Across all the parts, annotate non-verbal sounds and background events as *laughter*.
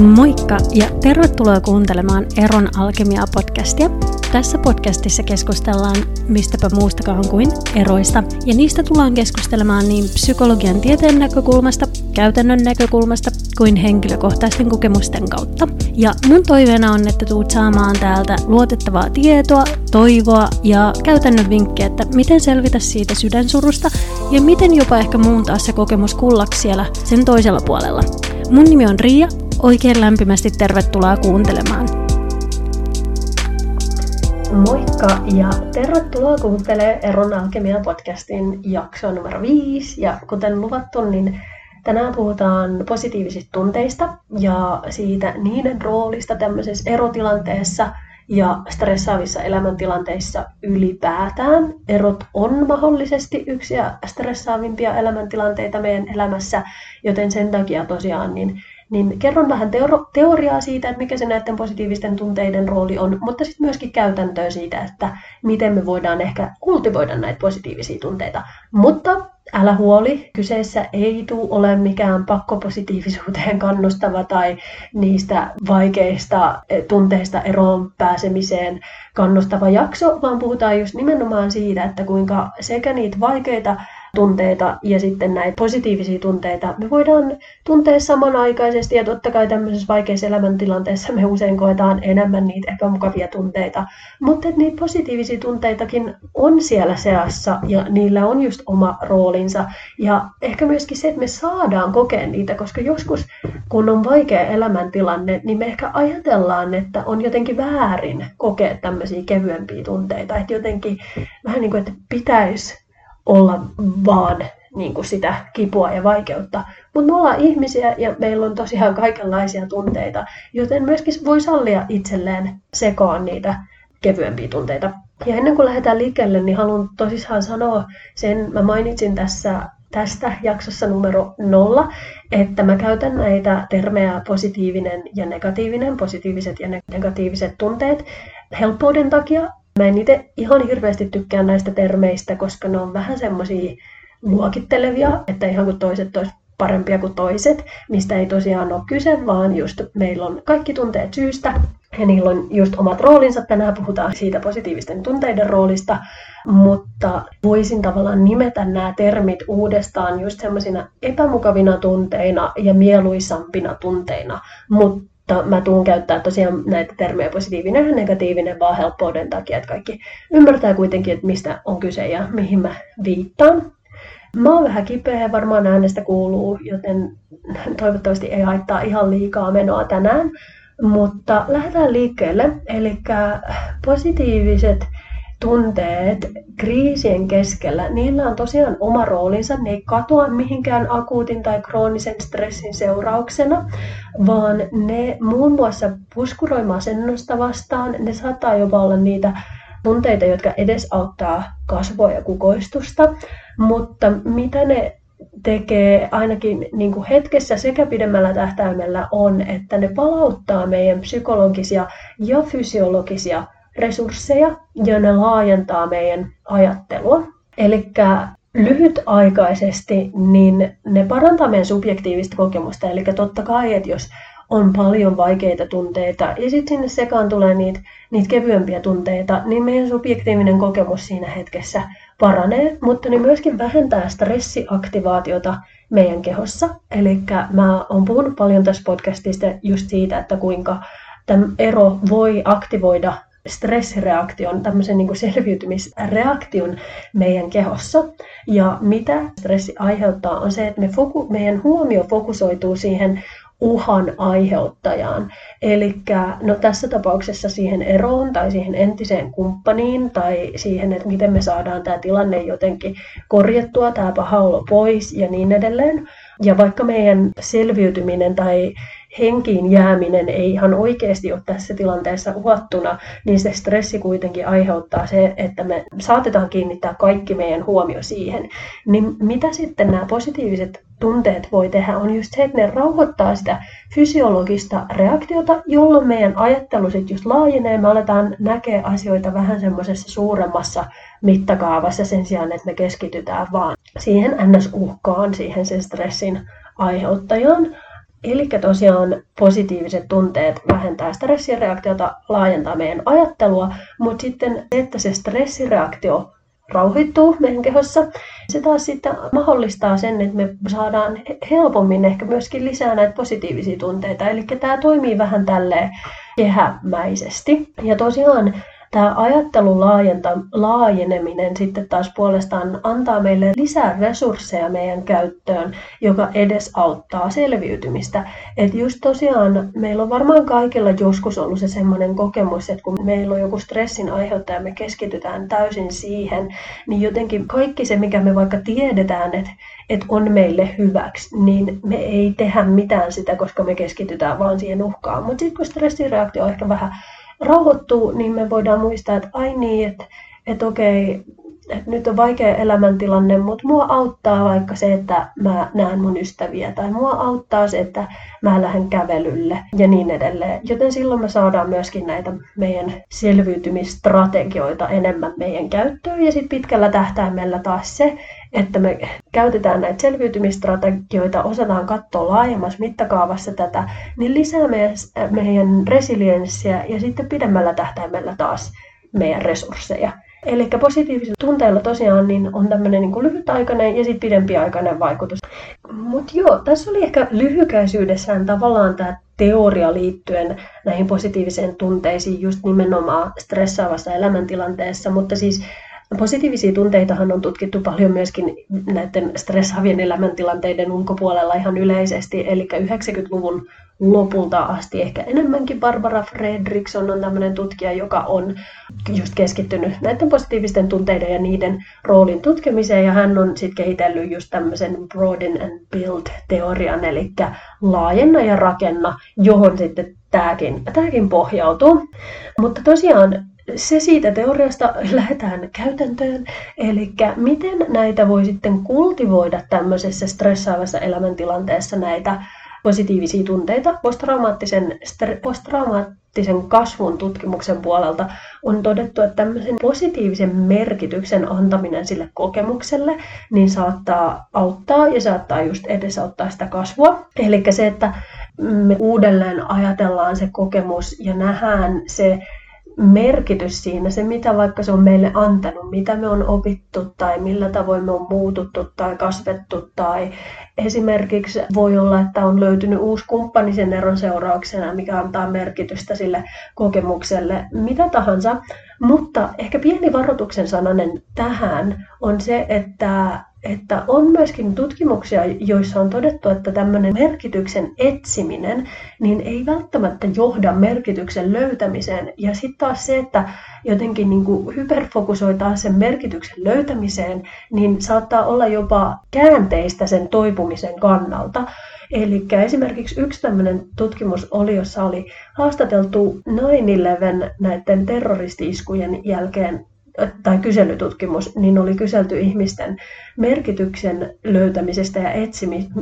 Moikka ja tervetuloa kuuntelemaan Eron Alkemia-podcastia. Tässä podcastissa keskustellaan mistäpä muustakaan kuin eroista, ja niistä tullaan keskustelemaan niin psykologian tieteen näkökulmasta, käytännön näkökulmasta kuin henkilökohtaisten kokemusten kautta. Ja mun toiveena on, että tuut saamaan täältä luotettavaa tietoa, toivoa ja käytännön vinkkejä, että miten selvitä siitä sydänsurusta ja miten jopa ehkä muuntaa se kokemus kullaksi siellä sen toisella puolella. Mun nimi on Riia Oikein lämpimästi tervetuloa kuuntelemaan. Moikka ja tervetuloa kuuntelemaan Eron Alkemia podcastin jaksoa numero 5. Ja kuten luvattu, niin tänään puhutaan positiivisista tunteista ja siitä niiden roolista tämmöisessä erotilanteessa ja stressaavissa elämäntilanteissa ylipäätään. Erot on mahdollisesti yksi ja stressaavimpia elämäntilanteita meidän elämässä, joten sen takia tosiaan niin niin kerron vähän teoriaa siitä, että mikä se näiden positiivisten tunteiden rooli on, mutta sitten myöskin käytäntöä siitä, että miten me voidaan ehkä kultivoida näitä positiivisia tunteita. Mutta älä huoli, kyseessä ei tule ole mikään pakkopositiivisuuteen kannustava tai niistä vaikeista tunteista eroon pääsemiseen kannustava jakso, vaan puhutaan just nimenomaan siitä, että kuinka sekä niitä vaikeita tunteita ja sitten näitä positiivisia tunteita. Me voidaan tuntea samanaikaisesti ja totta kai tämmöisessä vaikeassa elämäntilanteessa me usein koetaan enemmän niitä epämukavia tunteita, mutta niitä positiivisia tunteitakin on siellä seassa ja niillä on just oma roolinsa. Ja ehkä myöskin se, että me saadaan kokea niitä, koska joskus kun on vaikea elämäntilanne, niin me ehkä ajatellaan, että on jotenkin väärin kokea tämmöisiä kevyempiä tunteita, että jotenkin vähän niin kuin, että pitäisi olla vaan niin kuin sitä kipua ja vaikeutta. Mutta me ollaan ihmisiä ja meillä on tosiaan kaikenlaisia tunteita, joten myöskin voi sallia itselleen sekoa niitä kevyempiä tunteita. Ja ennen kuin lähdetään liikkeelle, niin haluan tosissaan sanoa sen, mä mainitsin tässä tästä jaksossa numero nolla, että mä käytän näitä termejä positiivinen ja negatiivinen, positiiviset ja negatiiviset tunteet helppouden takia, Mä en itse ihan hirveästi tykkää näistä termeistä, koska ne on vähän semmoisia luokittelevia, että ihan kuin toiset olisi parempia kuin toiset, mistä ei tosiaan ole kyse, vaan just meillä on kaikki tunteet syystä, ja niillä on just omat roolinsa. Tänään puhutaan siitä positiivisten tunteiden roolista, mutta voisin tavallaan nimetä nämä termit uudestaan just semmoisina epämukavina tunteina ja mieluisampina tunteina, mutta mutta mä tuun käyttää tosiaan näitä termejä positiivinen ja negatiivinen vaan helppouden takia, että kaikki ymmärtää kuitenkin, että mistä on kyse ja mihin mä viittaan. Mä oon vähän kipeä, varmaan äänestä kuuluu, joten toivottavasti ei haittaa ihan liikaa menoa tänään. Mutta lähdetään liikkeelle. Eli positiiviset tunteet kriisien keskellä, niillä on tosiaan oma roolinsa. Ne ei katoa mihinkään akuutin tai kroonisen stressin seurauksena, vaan ne muun muassa puskuroi masennusta vastaan. Ne saattaa jopa olla niitä tunteita, jotka edesauttaa kasvua ja kukoistusta, mutta mitä ne tekee ainakin niin kuin hetkessä sekä pidemmällä tähtäimellä on, että ne palauttaa meidän psykologisia ja fysiologisia resursseja ja ne laajentaa meidän ajattelua. Eli lyhytaikaisesti niin ne parantaa meidän subjektiivista kokemusta. Eli totta kai, että jos on paljon vaikeita tunteita ja sitten sinne sekaan tulee niitä, niitä kevyempiä tunteita, niin meidän subjektiivinen kokemus siinä hetkessä paranee, mutta ne myöskin vähentää stressiaktivaatiota meidän kehossa. Eli mä oon puhunut paljon tässä podcastista just siitä, että kuinka tämä ero voi aktivoida stressireaktion, tämmöisen niin kuin selviytymisreaktion meidän kehossa. Ja mitä stressi aiheuttaa on se, että me foku, meidän huomio fokusoituu siihen uhan aiheuttajaan. Eli no tässä tapauksessa siihen eroon tai siihen entiseen kumppaniin tai siihen, että miten me saadaan tämä tilanne jotenkin korjattua, tämä paha olo pois ja niin edelleen. Ja vaikka meidän selviytyminen tai henkiin jääminen ei ihan oikeasti ole tässä tilanteessa uhattuna, niin se stressi kuitenkin aiheuttaa se, että me saatetaan kiinnittää kaikki meidän huomio siihen. Niin mitä sitten nämä positiiviset tunteet voi tehdä, on just se, että ne rauhoittaa sitä fysiologista reaktiota, jolloin meidän ajattelu sitten just laajenee, me aletaan näkeä asioita vähän semmoisessa suuremmassa mittakaavassa sen sijaan, että me keskitytään vaan siihen ns-uhkaan, siihen sen stressin aiheuttajaan. Eli tosiaan positiiviset tunteet vähentää stressireaktiota, laajentaa meidän ajattelua, mutta sitten että se stressireaktio rauhoittuu meidän kehossa. Se taas sitten mahdollistaa sen, että me saadaan helpommin ehkä myöskin lisää näitä positiivisia tunteita. Eli tämä toimii vähän tälleen kehämäisesti. Ja tosiaan Tämä ajattelun laajeneminen sitten taas puolestaan antaa meille lisää resursseja meidän käyttöön, joka edesauttaa selviytymistä. Että just tosiaan meillä on varmaan kaikilla joskus ollut se semmoinen kokemus, että kun meillä on joku stressin aiheuttaja ja me keskitytään täysin siihen, niin jotenkin kaikki se, mikä me vaikka tiedetään, että, että on meille hyväksi, niin me ei tehdä mitään sitä, koska me keskitytään vaan siihen uhkaan. Mutta sitten kun stressireaktio on ehkä vähän rauhoittuu, niin me voidaan muistaa, että ai niin, että, että okei, että nyt on vaikea elämäntilanne, mutta mua auttaa vaikka se, että mä näen mun ystäviä, tai mua auttaa se, että mä lähden kävelylle ja niin edelleen. Joten silloin me saadaan myöskin näitä meidän selviytymistrategioita enemmän meidän käyttöön, ja sitten pitkällä tähtäimellä taas se, että me käytetään näitä selviytymistrategioita, osataan katsoa laajemmassa mittakaavassa tätä, niin lisää meidän, meidän resilienssiä ja sitten pidemmällä tähtäimellä taas meidän resursseja. Eli positiivisilla tunteilla tosiaan niin on tämmöinen niin lyhytaikainen ja sitten pidempiaikainen vaikutus. Mutta joo, tässä oli ehkä lyhykäisyydessään tavallaan tämä teoria liittyen näihin positiivisiin tunteisiin just nimenomaan stressaavassa elämäntilanteessa, mutta siis Positiivisia tunteitahan on tutkittu paljon myöskin näiden stressaavien elämäntilanteiden ulkopuolella ihan yleisesti, eli 90-luvun lopulta asti ehkä enemmänkin. Barbara Fredriksson on tämmöinen tutkija, joka on just keskittynyt näiden positiivisten tunteiden ja niiden roolin tutkimiseen, ja hän on sitten kehitellyt just tämmöisen broaden and build-teorian, eli laajenna ja rakenna, johon sitten tämäkin, tämäkin pohjautuu. Mutta tosiaan se siitä teoriasta *laughs* lähdetään käytäntöön, eli miten näitä voi sitten kultivoida tämmöisessä stressaavassa elämäntilanteessa näitä positiivisia tunteita. Posttraumaattisen, posttraumaattisen kasvun tutkimuksen puolelta on todettu, että tämmöisen positiivisen merkityksen antaminen sille kokemukselle niin saattaa auttaa ja saattaa just edesauttaa sitä kasvua. Eli se, että me uudelleen ajatellaan se kokemus ja nähdään se merkitys siinä, se mitä vaikka se on meille antanut, mitä me on opittu tai millä tavoin me on muututtu tai kasvettu tai esimerkiksi voi olla, että on löytynyt uusi kumppani sen eron seurauksena, mikä antaa merkitystä sille kokemukselle, mitä tahansa. Mutta ehkä pieni varoituksen sananen tähän on se, että että on myöskin tutkimuksia, joissa on todettu, että tämmöinen merkityksen etsiminen niin ei välttämättä johda merkityksen löytämiseen. Ja sitten taas se, että jotenkin niin kuin hyperfokusoitaan sen merkityksen löytämiseen, niin saattaa olla jopa käänteistä sen toipumisen kannalta. Eli esimerkiksi yksi tämmöinen tutkimus oli, jossa oli haastateltu 9-11 näiden terroristi-iskujen jälkeen tai kyselytutkimus, niin oli kyselty ihmisten merkityksen löytämisestä ja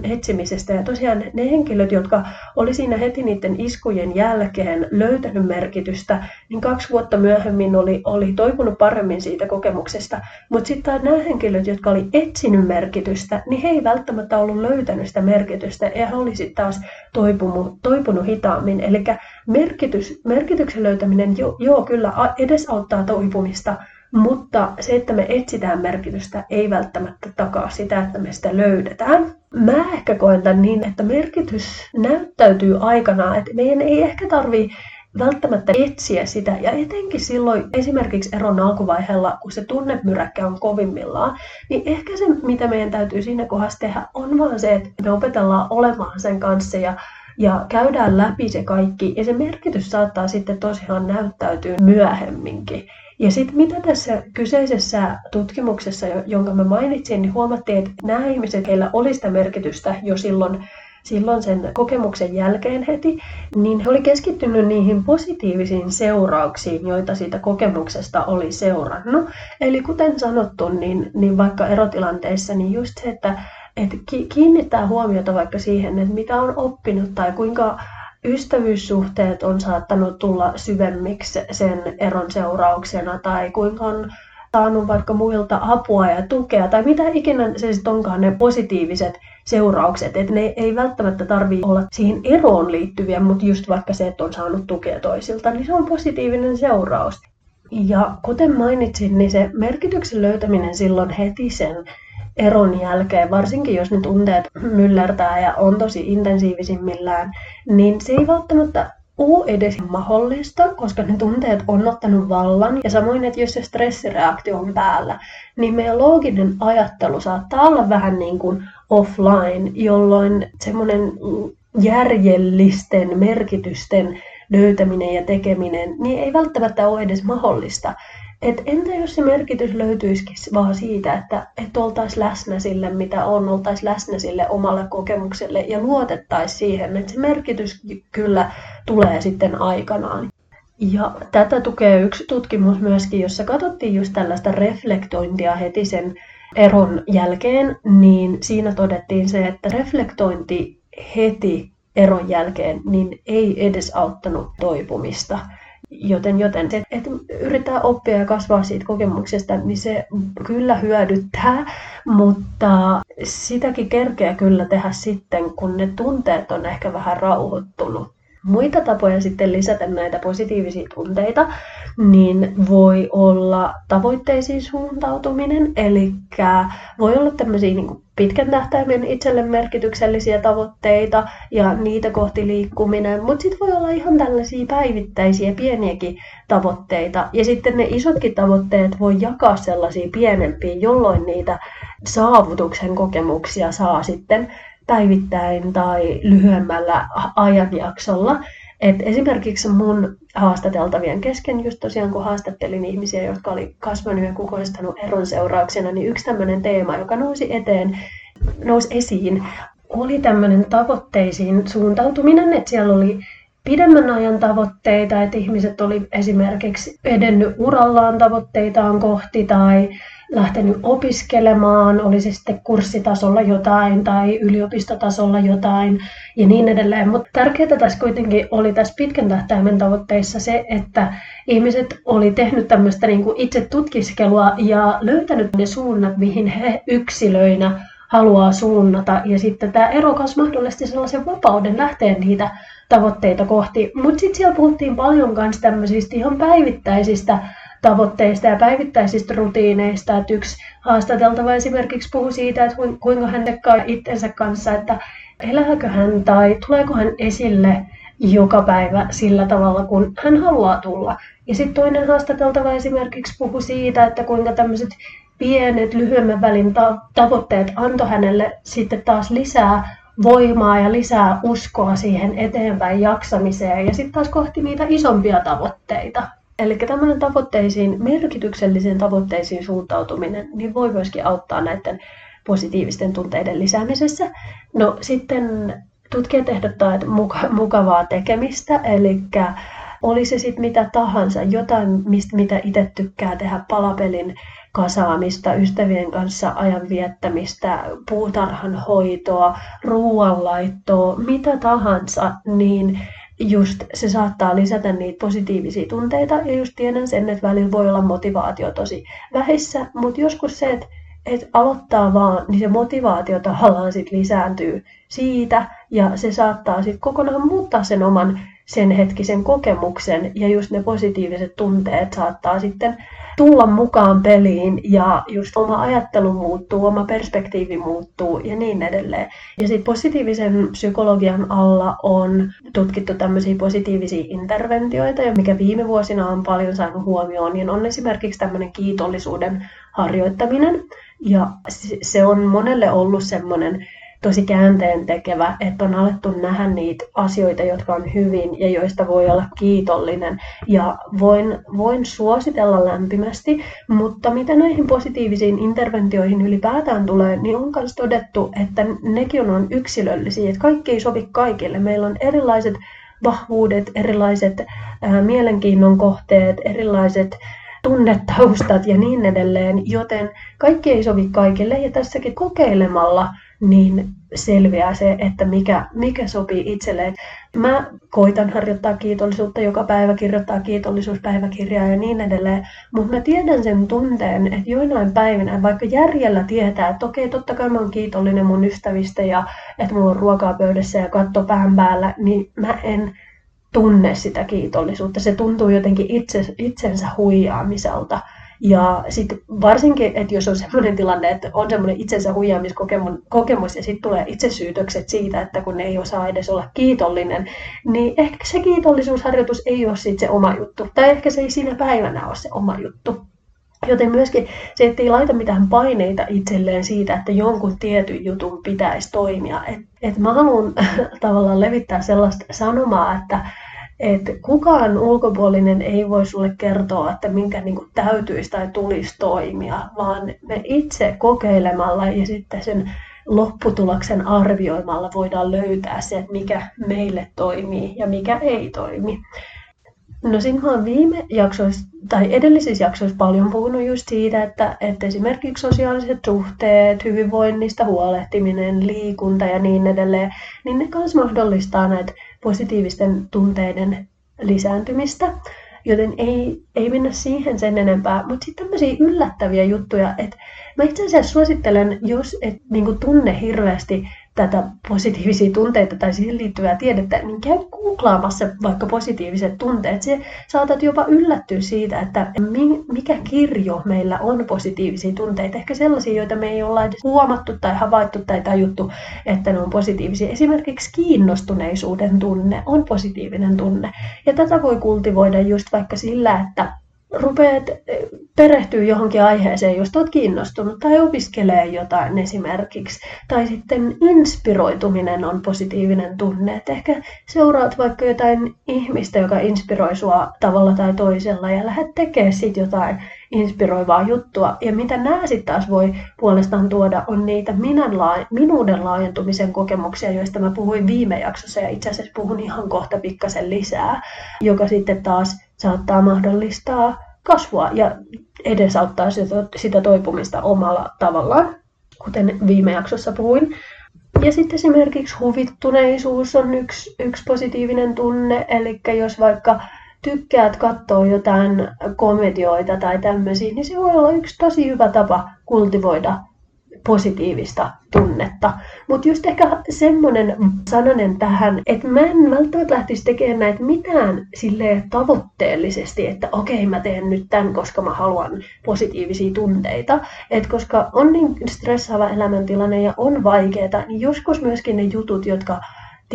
etsimisestä. Ja tosiaan ne henkilöt, jotka oli siinä heti niiden iskujen jälkeen löytänyt merkitystä, niin kaksi vuotta myöhemmin oli, oli toipunut paremmin siitä kokemuksesta. Mutta sitten nämä henkilöt, jotka oli etsinyt merkitystä, niin he ei välttämättä ollut löytänyt sitä merkitystä ja he oli sitten taas toipunut, toipunut hitaammin. Eli merkitys, merkityksen löytäminen jo, joo kyllä edesauttaa toipumista, mutta se, että me etsitään merkitystä, ei välttämättä takaa sitä, että me sitä löydetään. Mä ehkä koen tämän niin, että merkitys näyttäytyy aikana, että meidän ei ehkä tarvi välttämättä etsiä sitä. Ja etenkin silloin esimerkiksi eron alkuvaiheella, kun se tunnemyräkkä on kovimmillaan, niin ehkä se, mitä meidän täytyy siinä kohdassa tehdä, on vaan se, että me opetellaan olemaan sen kanssa ja ja käydään läpi se kaikki, ja se merkitys saattaa sitten tosiaan näyttäytyä myöhemminkin. Ja sitten mitä tässä kyseisessä tutkimuksessa, jonka mä mainitsin, niin huomattiin, että nämä ihmiset, heillä oli sitä merkitystä jo silloin silloin sen kokemuksen jälkeen heti, niin he oli keskittynyt niihin positiivisiin seurauksiin, joita siitä kokemuksesta oli seurannut. Eli kuten sanottu, niin, niin vaikka erotilanteissa, niin just se, että, että kiinnittää huomiota vaikka siihen, että mitä on oppinut tai kuinka ystävyyssuhteet on saattanut tulla syvemmiksi sen eron seurauksena tai kuinka on saanut vaikka muilta apua ja tukea tai mitä ikinä se sitten onkaan ne positiiviset seuraukset. Että ne ei välttämättä tarvi olla siihen eroon liittyviä, mutta just vaikka se, että on saanut tukea toisilta, niin se on positiivinen seuraus. Ja kuten mainitsin, niin se merkityksen löytäminen silloin heti sen eron jälkeen, varsinkin jos ne tunteet myllertää ja on tosi intensiivisimmillään, niin se ei välttämättä ole edes mahdollista, koska ne tunteet on ottanut vallan. Ja samoin, että jos se stressireaktio on päällä, niin meidän looginen ajattelu saattaa olla vähän niin kuin offline, jolloin semmoinen järjellisten merkitysten löytäminen ja tekeminen, niin ei välttämättä ole edes mahdollista. Et entä jos se merkitys löytyisikin vaan siitä, että et oltaisiin läsnä sille, mitä on, oltaisiin läsnä sille omalle kokemukselle ja luotettaisiin siihen, että se merkitys kyllä tulee sitten aikanaan. Ja tätä tukee yksi tutkimus myöskin, jossa katsottiin just tällaista reflektointia heti sen eron jälkeen, niin siinä todettiin se, että reflektointi heti eron jälkeen niin ei edes auttanut toipumista. Joten, joten se, että yrittää oppia ja kasvaa siitä kokemuksesta, niin se kyllä hyödyttää, mutta sitäkin kerkeä kyllä tehdä sitten, kun ne tunteet on ehkä vähän rauhoittunut. Muita tapoja sitten lisätä näitä positiivisia tunteita, niin voi olla tavoitteisiin suuntautuminen, eli voi olla tämmöisiä niin pitkän tähtäimen itselle merkityksellisiä tavoitteita ja niitä kohti liikkuminen, mutta sitten voi olla ihan tällaisia päivittäisiä pieniäkin tavoitteita. Ja sitten ne isotkin tavoitteet voi jakaa sellaisiin pienempiin, jolloin niitä saavutuksen kokemuksia saa sitten päivittäin tai lyhyemmällä ajanjaksolla. Et esimerkiksi mun haastateltavien kesken, just tosiaan kun haastattelin ihmisiä, jotka oli kasvanut ja kukoistanut eron seurauksena, niin yksi tämmöinen teema, joka nousi eteen, nousi esiin, oli tämmöinen tavoitteisiin suuntautuminen, että siellä oli pidemmän ajan tavoitteita, että ihmiset oli esimerkiksi edennyt urallaan tavoitteitaan kohti tai lähtenyt opiskelemaan, oli se sitten kurssitasolla jotain tai yliopistotasolla jotain ja niin edelleen. Mutta tärkeää tässä kuitenkin oli tässä pitkän tähtäimen tavoitteissa se, että ihmiset oli tehnyt tämmöistä niin kuin itse tutkiskelua ja löytänyt ne suunnat, mihin he yksilöinä haluaa suunnata. Ja sitten tämä erokas mahdollisti sellaisen vapauden lähteä niitä tavoitteita kohti. Mutta sitten siellä puhuttiin paljon myös tämmöisistä ihan päivittäisistä tavoitteista ja päivittäisistä rutiineista. Että yksi haastateltava esimerkiksi puhui siitä, että kuinka hän tekee itsensä kanssa, että elääkö hän tai tuleeko hän esille joka päivä sillä tavalla, kun hän haluaa tulla. Ja sitten toinen haastateltava esimerkiksi puhui siitä, että kuinka tämmöiset pienet, lyhyemmän välin tavoitteet antoi hänelle sitten taas lisää voimaa ja lisää uskoa siihen eteenpäin jaksamiseen ja sitten taas kohti niitä isompia tavoitteita. Eli tämmöinen tavoitteisiin, merkityksellisiin tavoitteisiin suuntautuminen, niin voi myöskin auttaa näiden positiivisten tunteiden lisäämisessä. No sitten tutkijat ehdottaa, että mukavaa tekemistä, eli oli se sitten mitä tahansa, jotain, mistä, mitä itse tykkää tehdä, palapelin kasaamista, ystävien kanssa ajan viettämistä, puutarhan hoitoa, ruoanlaittoa, mitä tahansa, niin just se saattaa lisätä niitä positiivisia tunteita ja just tiedän sen, että välillä voi olla motivaatio tosi vähissä, mutta joskus se, että et aloittaa vaan, niin se motivaatio tahallaan sit lisääntyy siitä ja se saattaa sitten kokonaan muuttaa sen oman sen hetkisen kokemuksen ja just ne positiiviset tunteet saattaa sitten tulla mukaan peliin ja just oma ajattelu muuttuu, oma perspektiivi muuttuu ja niin edelleen. Ja sitten positiivisen psykologian alla on tutkittu tämmöisiä positiivisia interventioita, mikä viime vuosina on paljon saanut huomioon, niin on esimerkiksi tämmöinen kiitollisuuden harjoittaminen. Ja se on monelle ollut semmoinen tosi käänteen tekevä, että on alettu nähdä niitä asioita, jotka on hyvin ja joista voi olla kiitollinen. Ja voin, voin suositella lämpimästi, mutta mitä näihin positiivisiin interventioihin ylipäätään tulee, niin on myös todettu, että nekin on yksilöllisiä, että kaikki ei sovi kaikille. Meillä on erilaiset vahvuudet, erilaiset ää, mielenkiinnon kohteet, erilaiset tunnetaustat ja niin edelleen, joten kaikki ei sovi kaikille ja tässäkin kokeilemalla niin selviää se, että mikä, mikä sopii itselleen. Mä koitan harjoittaa kiitollisuutta joka päivä, kirjoittaa kiitollisuuspäiväkirjaa ja niin edelleen, mutta mä tiedän sen tunteen, että joinain päivinä, vaikka järjellä tietää, että okei, totta kai mä oon kiitollinen mun ystävistä ja että mulla on ruokaa pöydässä ja katto pään päällä, niin mä en tunne sitä kiitollisuutta. Se tuntuu jotenkin itse, itsensä huijaamiselta. Ja sitten varsinkin, että jos on sellainen tilanne, että on semmoinen itsensä huijaamiskokemus ja sitten tulee itsesyytökset siitä, että kun ei osaa edes olla kiitollinen, niin ehkä se kiitollisuusharjoitus ei ole sitten se oma juttu. Tai ehkä se ei siinä päivänä ole se oma juttu. Joten myöskin se, että ei laita mitään paineita itselleen siitä, että jonkun tietyn jutun pitäisi toimia. Et, et mä haluan *laughs* tavallaan levittää sellaista sanomaa, että että kukaan ulkopuolinen ei voi sulle kertoa, että minkä niin kuin täytyisi tai tulisi toimia, vaan me itse kokeilemalla ja sitten sen lopputuloksen arvioimalla voidaan löytää se, että mikä meille toimii ja mikä ei toimi. No siinä mä oon viime jaksoissa tai edellisissä jaksoissa paljon puhunut just siitä, että, että esimerkiksi sosiaaliset suhteet, hyvinvoinnista huolehtiminen, liikunta ja niin edelleen, niin ne myös mahdollistaa näitä positiivisten tunteiden lisääntymistä. Joten ei, ei mennä siihen sen enempää. Mutta sitten tämmöisiä yllättäviä juttuja, että mä itse asiassa suosittelen, jos et niin tunne hirveästi tätä positiivisia tunteita tai siihen liittyvää tiedettä, niin käy googlaamassa vaikka positiiviset tunteet. Se saatat jopa yllättyä siitä, että mikä kirjo meillä on positiivisia tunteita. Ehkä sellaisia, joita me ei olla edes huomattu tai havaittu tai tajuttu, että ne on positiivisia. Esimerkiksi kiinnostuneisuuden tunne on positiivinen tunne. Ja tätä voi kultivoida just vaikka sillä, että rupeat eh, perehtyä johonkin aiheeseen, jos olet kiinnostunut, tai opiskelee jotain esimerkiksi, tai sitten inspiroituminen on positiivinen tunne. Et ehkä seuraat vaikka jotain ihmistä, joka inspiroi sua tavalla tai toisella, ja lähdet tekemään sitten jotain inspiroivaa juttua. Ja mitä nämä sitten taas voi puolestaan tuoda, on niitä minän laa- minuuden laajentumisen kokemuksia, joista mä puhuin viime jaksossa, ja itse asiassa puhun ihan kohta pikkasen lisää, joka sitten taas saattaa mahdollistaa kasvua ja edesauttaa sitä, toipumista omalla tavallaan, kuten viime jaksossa puhuin. Ja sitten esimerkiksi huvittuneisuus on yksi, yksi positiivinen tunne, eli jos vaikka tykkäät katsoa jotain komedioita tai tämmöisiä, niin se voi olla yksi tosi hyvä tapa kultivoida positiivista tunnetta. Mutta just ehkä semmoinen sananen tähän, että mä en välttämättä lähtisi tekemään näitä mitään sille tavoitteellisesti, että okei mä teen nyt tämän, koska mä haluan positiivisia tunteita. Et koska on niin stressaava elämäntilanne ja on vaikeaa, niin joskus myöskin ne jutut, jotka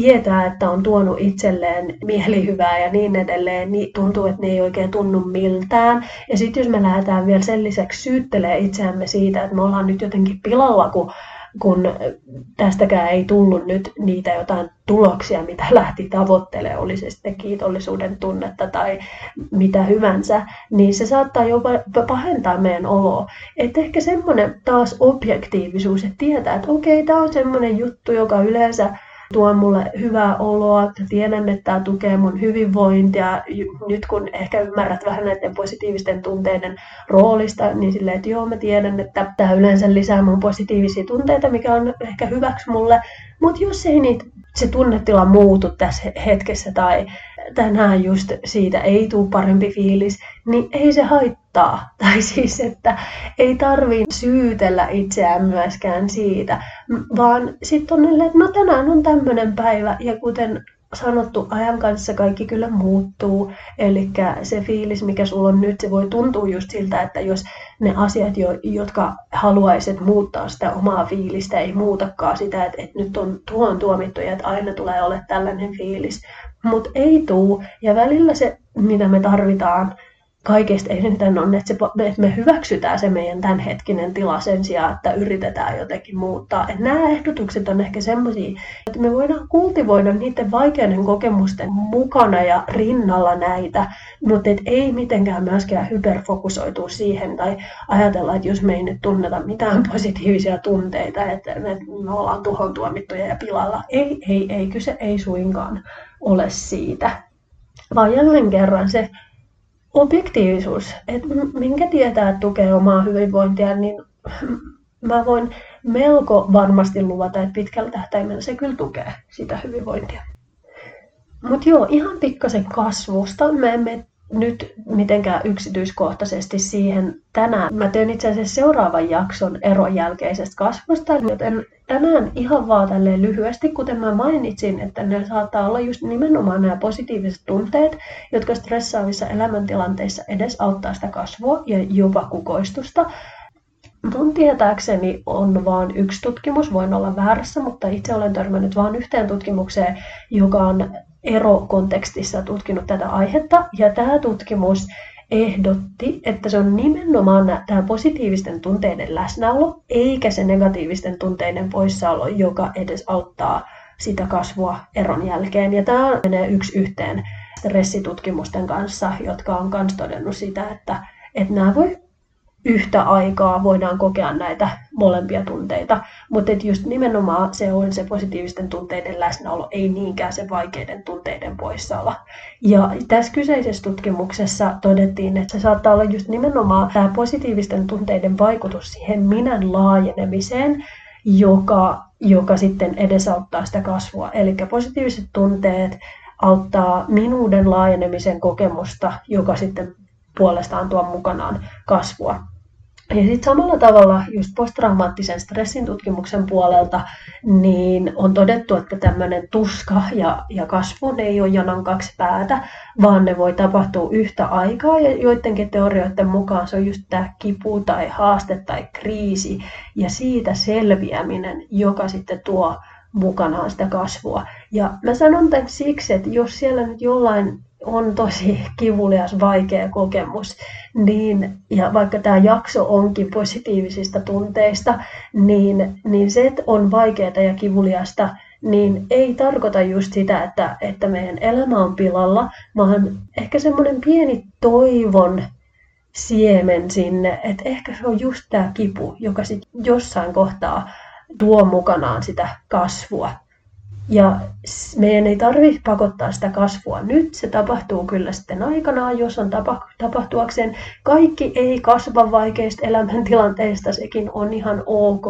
tietää, että on tuonut itselleen mielihyvää ja niin edelleen, niin tuntuu, että ne ei oikein tunnu miltään. Ja sitten jos me lähdetään vielä sen lisäksi syyttelee itseämme siitä, että me ollaan nyt jotenkin pilalla, kun kun tästäkään ei tullut nyt niitä jotain tuloksia, mitä lähti tavoittelemaan, oli se sitten kiitollisuuden tunnetta tai mitä hyvänsä, niin se saattaa jopa pahentaa meidän oloa. Että ehkä semmoinen taas objektiivisuus, että tietää, että okei, tämä on semmoinen juttu, joka yleensä tuo mulle hyvää oloa, tiedän, että tämä tukee mun hyvinvointia. Nyt kun ehkä ymmärrät vähän näiden positiivisten tunteiden roolista, niin silleen, että joo, mä tiedän, että tämä yleensä lisää mun positiivisia tunteita, mikä on ehkä hyväksi mulle. Mutta jos ei niitä, se tunnetila muutu tässä hetkessä tai tänään just siitä ei tule parempi fiilis, niin ei se haittaa. *laughs* Tai siis, että ei tarvi syytellä itseään myöskään siitä, vaan sitten on niille, että no tänään on tämmöinen päivä ja kuten sanottu, ajan kanssa kaikki kyllä muuttuu. Eli se fiilis, mikä sulla on nyt, se voi tuntua just siltä, että jos ne asiat, jotka haluaisit muuttaa sitä omaa fiilistä, ei muutakaan sitä, että, että nyt on tuon tuomittu ja että aina tulee olla tällainen fiilis. Mutta ei tuu. Ja välillä se, mitä me tarvitaan, kaikesta eniten on, että, se, että me hyväksytään se meidän tämänhetkinen tila sen sijaan, että yritetään jotenkin muuttaa. Että nämä ehdotukset on ehkä semmoisia, että me voidaan kultivoida niiden vaikeiden kokemusten mukana ja rinnalla näitä, mutta et ei mitenkään myöskään hyperfokusoitua siihen tai ajatella, että jos me ei nyt tunneta mitään positiivisia tunteita, että me ollaan tuhon tuomittuja ja pilalla. Ei, ei, ei, kyse ei suinkaan ole siitä. Vaan jälleen kerran se objektiivisuus, että minkä tietää, tukee omaa hyvinvointia, niin mä voin melko varmasti luvata, että pitkällä tähtäimellä se kyllä tukee sitä hyvinvointia. Mutta joo, ihan pikkasen kasvusta. Me emme nyt mitenkään yksityiskohtaisesti siihen tänään. Mä teen itse asiassa seuraavan jakson eron jälkeisestä kasvusta, joten tänään ihan vaan tälleen lyhyesti, kuten mä mainitsin, että ne saattaa olla just nimenomaan nämä positiiviset tunteet, jotka stressaavissa elämäntilanteissa edes auttaa sitä kasvua ja jopa kukoistusta. Mun tietääkseni on vain yksi tutkimus, voin olla väärässä, mutta itse olen törmännyt vain yhteen tutkimukseen, joka on erokontekstissa tutkinut tätä aihetta. Ja tämä tutkimus ehdotti, että se on nimenomaan tämä positiivisten tunteiden läsnäolo, eikä se negatiivisten tunteiden poissaolo, joka edes auttaa sitä kasvua eron jälkeen. Ja tämä menee yksi yhteen stressitutkimusten kanssa, jotka on myös todennut sitä, että, että nämä voi yhtä aikaa voidaan kokea näitä molempia tunteita, mutta että just nimenomaan se on se positiivisten tunteiden läsnäolo, ei niinkään se vaikeiden tunteiden poissaolo. Ja tässä kyseisessä tutkimuksessa todettiin, että se saattaa olla just nimenomaan tämä positiivisten tunteiden vaikutus siihen minän laajenemiseen, joka, joka sitten edesauttaa sitä kasvua. Eli positiiviset tunteet auttaa minuuden laajenemisen kokemusta, joka sitten puolestaan tuo mukanaan kasvua. Ja sitten samalla tavalla just posttraumaattisen stressin tutkimuksen puolelta niin on todettu, että tämmöinen tuska ja, ja kasvu ne ei ole janan kaksi päätä, vaan ne voi tapahtua yhtä aikaa ja joidenkin teorioiden mukaan se on just tämä kipu tai haaste tai kriisi ja siitä selviäminen, joka sitten tuo mukanaan sitä kasvua. Ja mä sanon tämän siksi, että jos siellä nyt jollain on tosi kivulias, vaikea kokemus, niin, ja vaikka tämä jakso onkin positiivisista tunteista, niin, niin se, että on vaikeaa ja kivuliasta, niin ei tarkoita just sitä, että, että meidän elämä on pilalla, vaan ehkä semmoinen pieni toivon siemen sinne, että ehkä se on just tämä kipu, joka sitten jossain kohtaa tuo mukanaan sitä kasvua. Ja meidän ei tarvitse pakottaa sitä kasvua nyt, se tapahtuu kyllä sitten aikanaan, jos on tapahtuakseen. Kaikki ei kasva vaikeista elämäntilanteista, sekin on ihan ok.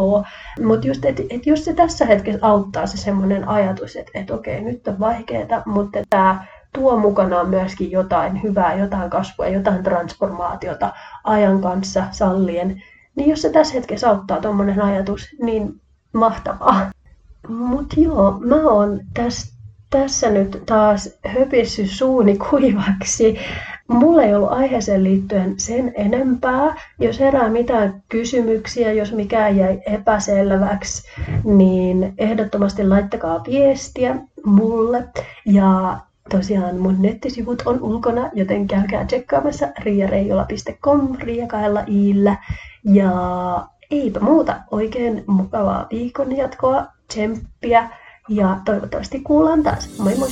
Mutta just, että et jos se tässä hetkessä auttaa se semmoinen ajatus, että et okei, nyt on vaikeaa, mutta tämä tuo mukanaan myöskin jotain hyvää, jotain kasvua, jotain transformaatiota ajan kanssa sallien, niin jos se tässä hetkessä auttaa tuommoinen ajatus, niin mahtavaa. Mutta joo, mä oon täs, tässä nyt taas höpissy suuni kuivaksi. Mulla ei ollut aiheeseen liittyen sen enempää. Jos herää mitään kysymyksiä, jos mikään jäi epäselväksi, niin ehdottomasti laittakaa viestiä mulle. Ja tosiaan mun nettisivut on ulkona, joten käykää tsekkaamassa riareijola.com riakailla iillä. Ja eipä muuta, oikein mukavaa viikon jatkoa tsemppiä ja toivottavasti kuullaan taas. Moi moi!